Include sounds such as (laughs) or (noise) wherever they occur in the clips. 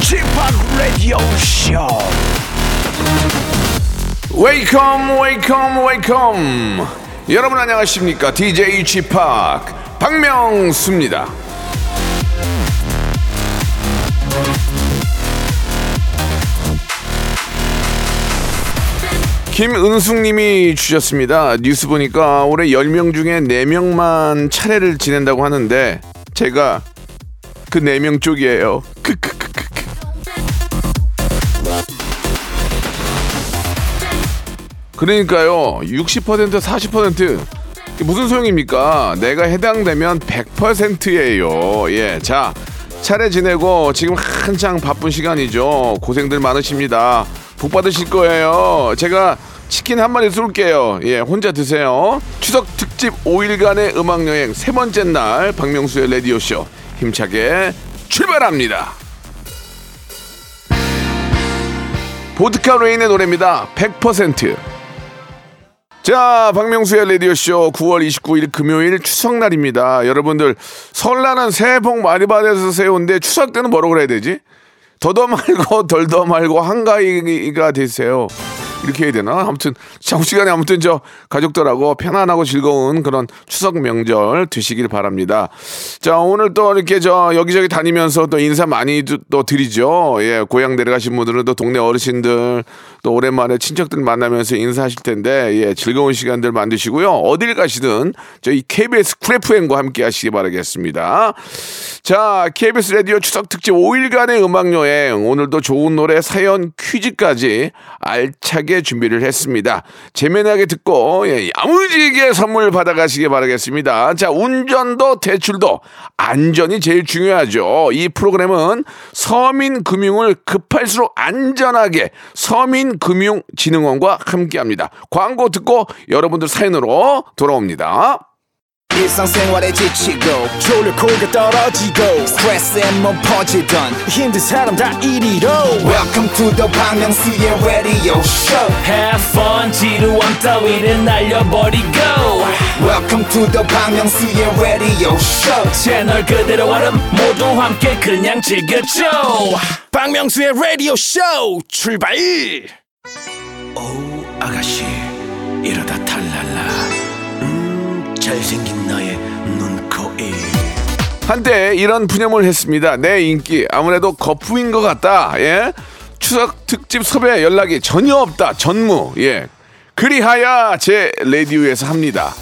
G-Park radio show welcome welcome welcome 여러분 안녕하십니까 DJ G-Park 박명수입니다 김은숙님이 주셨습니다. 뉴스 보니까 올해 10명 중에 4명만 차례를 지낸다고 하는데 제가 그 4명 쪽이에요. 크크크크크. 그러니까요. 60% 40% 무슨 소용입니까? 내가 해당되면 100%예요. 예. 자, 차례 지내고 지금 한창 바쁜 시간이죠. 고생들 많으십니다. 복 받으실 거예요. 제가 치킨 한 마리 쏠게요. 예, 혼자 드세요. 추석 특집 5일간의 음악 여행 세 번째 날 박명수의 라디오 쇼 힘차게 출발합니다. 보드카 레인의 노래입니다. 100%. 자, 박명수의 라디오쇼 9월 29일 금요일 추석날입니다. 여러분들, 설날은 새해 복 많이 받으세요인데 추석 때는 뭐라고 그래야 되지? 더더 말고 덜더 말고 한가위가 되세요. 이렇게 해야 되나? 아무튼 자고 시간에 아무튼 저 가족들하고 편안하고 즐거운 그런 추석 명절 되시길 바랍니다. 자 오늘 또 이렇게 저 여기저기 다니면서 또 인사 많이 또 드리죠. 예 고향 내려가신 분들은 또 동네 어르신들 또 오랜만에 친척들 만나면서 인사하실 텐데 예 즐거운 시간들 만드시고요. 어딜 가시든 저희 KBS 쿨 FM과 함께 하시기 바라겠습니다. 자 KBS 라디오 추석 특집 5일간의 음악 여행 오늘도 좋은 노래 사연 퀴즈까지 알차게 준비를 했습니다. 재미나게 듣고 예, 야무지게 선물 받아가시기 바라겠습니다. 자 운전도 대출도 안전이 제일 중요하죠. 이 프로그램은 서민 금융을 급할수록 안전하게 서민 금융 진흥원과 함께합니다. 광고 듣고 여러분들 사연으로 돌아옵니다. 일상생활에 지치고, 졸려 코가 떨어지고, 스트레스에 몸 퍼지던, 힘든 사람 다 이리로. welcome to the Bang Myung-soo's radio show. Have fun 지루함 따위를 날려버리고. Welcome to the Bang Myung-soo's radio show. 채널 그대로 얼음 모두 함께 그냥 즐겨줘. 박명수의 라디오 쇼 출발! 아가씨. 이러다 탈랄라. 음 잘생긴 한때 이런 푸념을 했습니다. 내 인기 아무래도 거푸인 것 같다. 예. 추석 특집 섭외 연락이 전혀 없다. 전무. 예. 그리하여 제 라디오에서 합니다.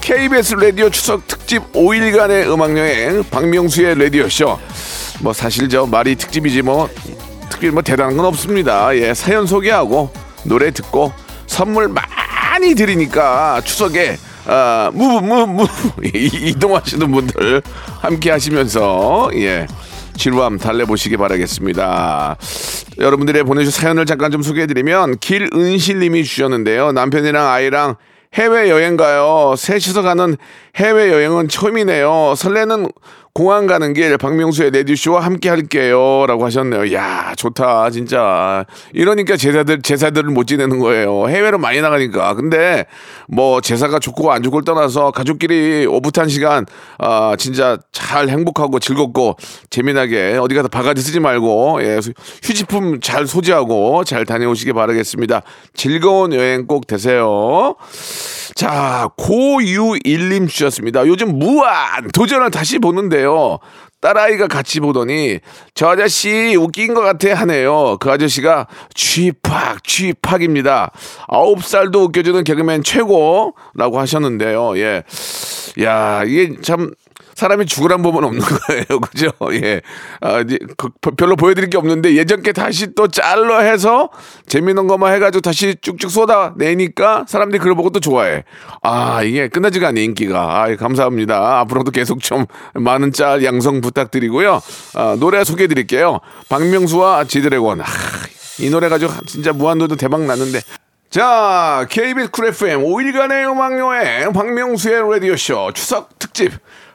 KBS 라디오 추석 특집 5일간의 음악 여행 박명수의 라디오 쇼. 뭐 사실 저 말이 특집이지 뭐 특별히 뭐 대단한 건 없습니다. 예. 사연 소개하고 노래 듣고 선물 많이 드리니까 추석에 아, 무브 무브 (laughs) 이동하시는 분들 함께 하시면서 예. 지루함 달래보시기 바라겠습니다. 여러분들의 보내주신 사연을 잠깐 좀 소개해드리면 길은실님이 주셨는데요. 남편이랑 아이랑 해외 여행 가요. 셋이서 가는 해외 여행은 처음이네요. 설레는 공항 가는 길 박명수의 레디쇼와 함께 할게요 라고 하셨네요. 야 좋다 진짜. 이러니까 제사들 제사들을 못 지내는 거예요. 해외로 많이 나가니까. 근데 뭐 제사가 좋고 안 좋고를 떠나서 가족끼리 오붓한 시간 아 진짜 잘 행복하고 즐겁고 재미나게 어디 가서 바가지 쓰지 말고 예, 휴지품 잘 소지하고 잘 다녀오시기 바라겠습니다. 즐거운 여행 꼭 되세요. 자, 고유일님 주셨습니다. 요즘 무한 도전을 다시 보는데요. 딸아이가 같이 보더니 저 아저씨 웃긴 것 같아 하네요. 그 아저씨가 쥐팍 쥐팍입니다. 아홉 살도 웃겨주는 개그맨 최고라고 하셨는데요. 예, 야 이게 참 사람이 죽으란 법은 없는 거예요. (laughs) 그죠? 예. 아, 이제 그, 별로 보여드릴 게 없는데 예전 게 다시 또 짤로 해서 재밌는 것만 해가지고 다시 쭉쭉 쏟아내니까 사람들이 그걸 보고 또 좋아해. 아, 이게 끝나지가 않네, 인기가. 아, 감사합니다. 앞으로도 계속 좀 많은 짤 양성 부탁드리고요. 아, 노래 소개해 드릴게요. 박명수와 지드래곤. 아, 이 노래 가지고 진짜 무한도전 대박 났는데. 자, KBS 쿨 FM 5일간의 음악여행 박명수의 라디오쇼 추석 특집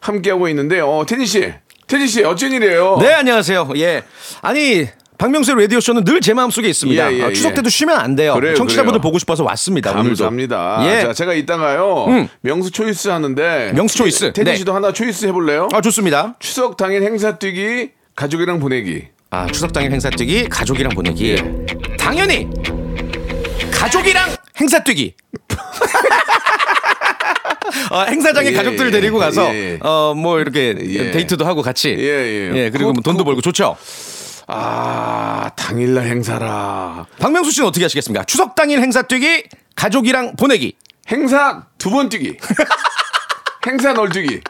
함께하고 있는데요. 어, 태진 씨, 태진 씨 어쩐 일이에요? 네, 안녕하세요. 예. 아니, 박명수의 라디오 쇼는 늘 제 마음속에 있습니다. 예, 예, 어, 추석 예. 때도 쉬면 안 돼요. 그래요, 청취자분들 그래요. 보고 싶어서 왔습니다. 감사합니다. 예. 자, 제가 이따가요. 음. 명수 choice 하는데 명수 choice. 태진 네. 씨도 하나 choice 해 볼래요? 아 좋습니다. 추석 당일 행사 뛰기 가족이랑 보내기. 아 추석 당일 행사 뛰기 가족이랑 보내기. 예. 당연히 가족이랑 행사 뛰기. (laughs) 어, 행사장에 예, 가족들 예, 데리고 가서 예, 예. 어뭐 이렇게 예. 데이트도 하고 같이 예, 예. 그리고 뭐 그- 돈도 그- 벌고 좋죠. 아 당일날 행사라. 박명수 씨는 어떻게 하시겠습니까? 추석 당일 행사 뛰기 가족이랑 보내기. 행사 두 번 뛰기. (laughs) 행사 널뛰기.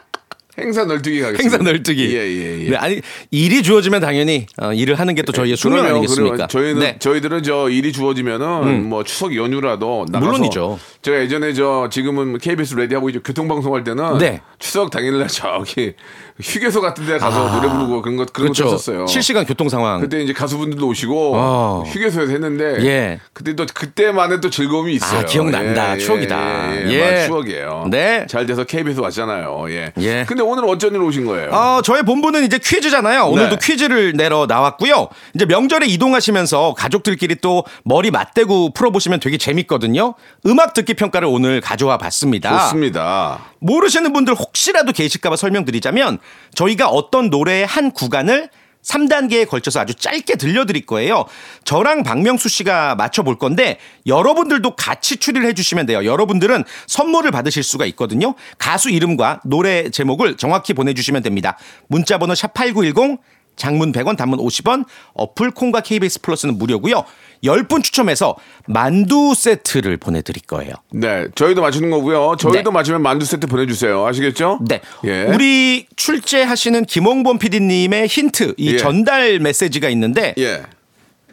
행사 널뛰기 가겠습니다. 행사 널뛰기. 예 예 예. 네, 아니 일이 주어지면 당연히 어, 일을 하는 게 또 저희의 숙명 그러면, 아니겠습니까? 저희는 네. 음. 저희들은 저 일이 주어지면은 뭐 추석 연휴라도 나가서 물론이죠. 제가 예전에 저 지금은 KBS 라디오 하고 이제 교통방송 할 때는 네. 추석 당일날 저기 휴게소 같은 데 가서 노래 부르고 그런 것 그런 그렇죠. 것도 했었어요. 실시간 교통 상황. 그때 이제 가수분들도 오시고 어. 휴게소에서 했는데 예. 그때 또 그때만의 또 즐거움이 있어요. 아, 기억난다. 추억이다. 예, 예, 예. 막 추억이에요. 네. 잘 돼서 KBS 왔잖아요. 예. 예. 근데 오늘 어쩐 일 오신 거예요? 어, 저의 본부는 이제 퀴즈잖아요. 오늘도 네. 퀴즈를 내러 나왔고요. 이제 명절에 이동하시면서 가족들끼리 또 머리 맞대고 풀어보시면 되게 재밌거든요. 음악 듣기 평가를 오늘 가져와 봤습니다. 좋습니다. 모르시는 분들 혹시라도 계실까봐 설명드리자면 저희가 어떤 노래의 한 구간을 3단계에 걸쳐서 아주 짧게 들려드릴 거예요. 저랑 박명수 씨가 맞춰볼 건데 여러분들도 같이 추리를 해주시면 돼요. 여러분들은 선물을 받으실 수가 있거든요. 가수 이름과 노래 제목을 정확히 보내주시면 됩니다. 문자번호 샵8910 장문 100원, 단문 50원, 어플 콩과 KBS 플러스는 무료고요. 10분 추첨해서 만두 세트를 보내드릴 거예요. 네, 저희도 맞추는 거고요. 저희도 네. 맞추면 만두 세트 보내주세요. 아시겠죠? 네. 예. 우리 출제하시는 김홍범 PD님의 힌트, 이 예. 전달 메시지가 있는데 예.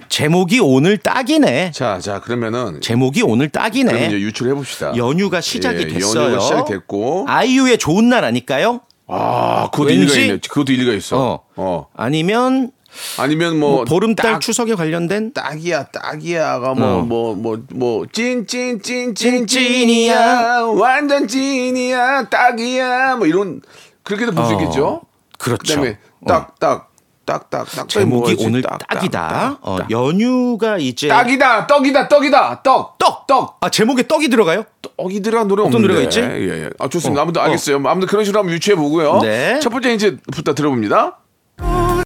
제목이 오늘 딱이네. 자, 자 그러면은 제목이 오늘 그럼 딱이네. 이제 유출해 봅시다. 연휴가 시작이 예, 됐어요. 연휴가 시작이 됐고. 아이유의 좋은 날 아닐까요? 아, 그것도 왠지- 일리가 있네. 그것도 일리가 있어. 어. 어. 아니면 아니면 뭐, 뭐 보름달 딱, 추석에 관련된 딱이야, 딱이야가 뭐, 어. 뭐, 뭐, 뭐, 찐, 찐, 찐, 찐, 찐찐이야. 찐이야. 완전 찐이야. 딱이야. 뭐 이런, 그렇게도 볼수 어, 있겠죠? 그렇죠. 그다음에 딱, 딱, 딱, 딱, 딱. 제목이? 오늘 딱, 딱, 딱이다. 딱, 어, 딱. 연휴가 이제 딱이다, 떡이다, 떡이다, 떡, 떡. 떡. 아 제목에 떡이 들어가요? 떡이들한 노래 어떤. 노래가 있지? 예, 예. 아, 좋습니다. 어, 아무튼 어. 알겠어요. 아무튼 그런 식으로 한번 유추해 보고요. 네. 첫 번째 힌트부터 들어봅니다. 어,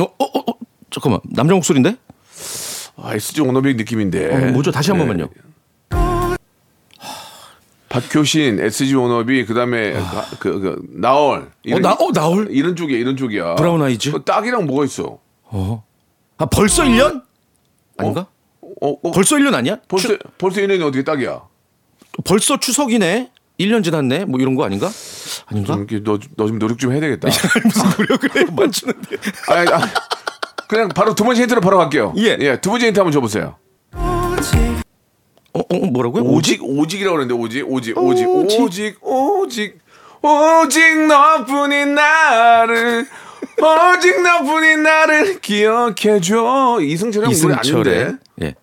어, 어, 어, 잠깐만 남자 목소리인데? 아, SG 오너빅 느낌인데. 어, 뭐죠? 다시 한 네. 번만요. 박효신, SG 워너비, 그다음에 그, 그 나얼. 어, 나, 어, 나올? 이런 쪽이야, 이런 쪽이야. 브라운 아이즈? 그 딱이랑 뭐가 있어? 아 벌써 1년? 아닌가? 어, 어, 벌써 1년 아니야? 벌써 추- 벌써 1년이 어떻게 딱이야? 벌써 추석이네. 1년 지났네. 뭐 이런 거 아닌가? 아닌가? 너, 너 좀 노력 좀 해야 되겠다. (laughs) 무슨 노력을 해요? 맞추는데. (laughs) 아니, 아, 그냥 바로 두 번째 힌트로 바로 갈게요. 예. 두 번째 힌트 한번 줘보세요. 어, 어 뭐라고요? 오직 오직이라고 그러는데 오직 오직 오직 오직. 오직 오직. 오직 너뿐인 나를 오직 너뿐인 나를 기억해줘. 이승철이 형 노래 이승철의 아닌데. 예.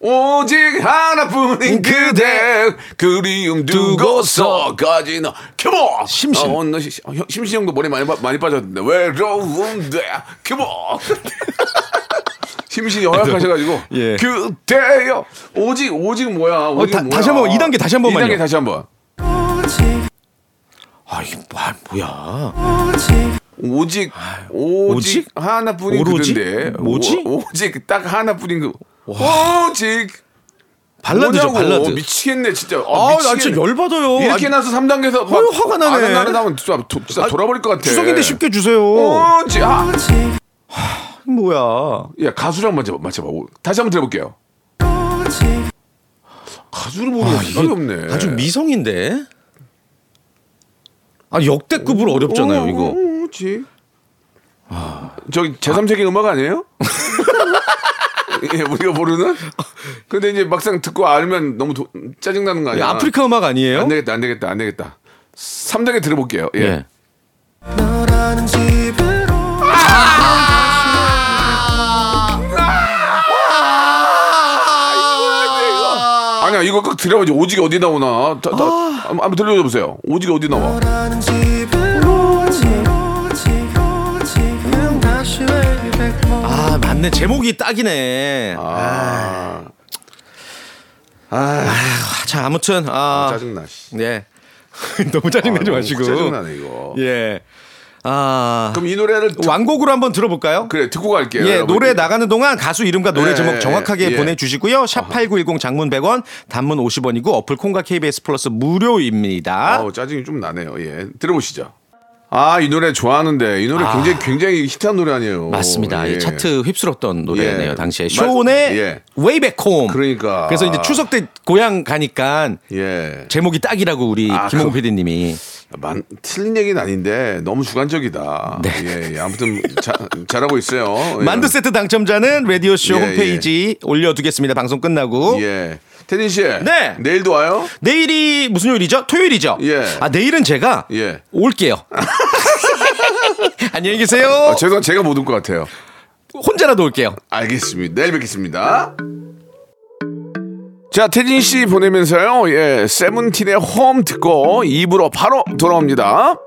오직 하나뿐인 그대. 그리움 두고서까지 너. 큐모 심신. 어, 너 시- 어, 형, 심신 형도 머리 많이 빠- 많이 빠졌는데. 외로운데 큐모 심신이 허약하셔가지고 (laughs) 예. 그대요 오직 오직 뭐야 오직 다- 뭐야 다시 한 번, 이 단계 다시 한 번만요. 2단계 다시 한번 아, 이게 뭐, 뭐야? 오직 오직, 오직? 하나뿐인 오로지? 그대인데 뭐지? 오, 오직 딱 하나뿐인 그 오직 발라드죠. 발라드. 미치겠네 진짜 아, 아, 나 미치겠네. 진짜 열받아요. 이렇게 아, 나서 3단계에서 막 아유, 화가 나네. 안 나는 나면 진짜, 도, 진짜 아, 돌아버릴 것 같아 추석인데 쉽게 주세요. 오직 아, 뭐야? 야 가수랑 맞춰봐 맞춰봐 오, 다시 한번 들어볼게요 가수를 모르는 생각이 없네 아주 미성인데. 아, 역대급으로 어렵잖아요, 이거. 오직 저기 제3세계 음악 아니에요? 예, (laughs) 우리가 모르는? 근데 이제 막상 듣고 알면 너무 도- 짜증나는 거 아니야? 아프리카 음악 아니에요? 안 되겠다, 안 되겠다, 안 되겠다. 3단계 들어볼게요. 예. 예. 이거 꼭 들어봐야지. 오직이 어디 나오나? 다, 다, 한번 한번 들려줘 보세요. 오직이 어디 나와? 아, 맞네. 제목이 딱이네. 아, 자, 아무튼 아, 짜증나. 씨. 네. (laughs) 너무 짜증내지 아, 너무 마시고. 짜증나네 이거. 예. 아. 그럼 이 노래를 듣- 완곡으로 한번 들어볼까요? 그래 듣고 갈게요. 예, 여러분. 노래 나가는 동안 가수 이름과 노래 예, 제목 정확하게 예. 보내주시고요. 샵8910 장문 100원, 단문 50원이고 어플 콩과 KBS 플러스 무료입니다. 아우 짜증이 좀 나네요. 예, 들어보시죠. 아, 이 노래 좋아하는데 이 노래 아. 굉장히 굉장히 히트한 노래 아니에요. 맞습니다. 예. 예, 차트 휩쓸었던 노래네요. 예. 당시에 맞- 쇼온의 예. Way Back Home. 그러니까. 그래서 이제 추석 때 고향 가니까 예. 제목이 딱이라고 우리 아, 김홍 그- PD님이 만, 틀린 얘기는 아닌데 너무 주관적이다. 네. 예, 예. 아무튼 자, 잘하고 있어요. (laughs) 예. 만두 세트 당첨자는 라디오 쇼 예, 홈페이지 올려두겠습니다. 방송 끝나고 예. 태진 씨. 네. 내일도 와요? 내일이 무슨 요일이죠? 토요일이죠. 예. 아 내일은 제가 예. 올게요. (laughs) 안녕히 계세요. 아, 죄송 제가 못 올 것 같아요. 혼자라도 올게요. 알겠습니다. 내일 뵙겠습니다. 자, 태진 씨 보내면서요. 예, 세븐틴의 홈 듣고 입으로 바로 돌아옵니다.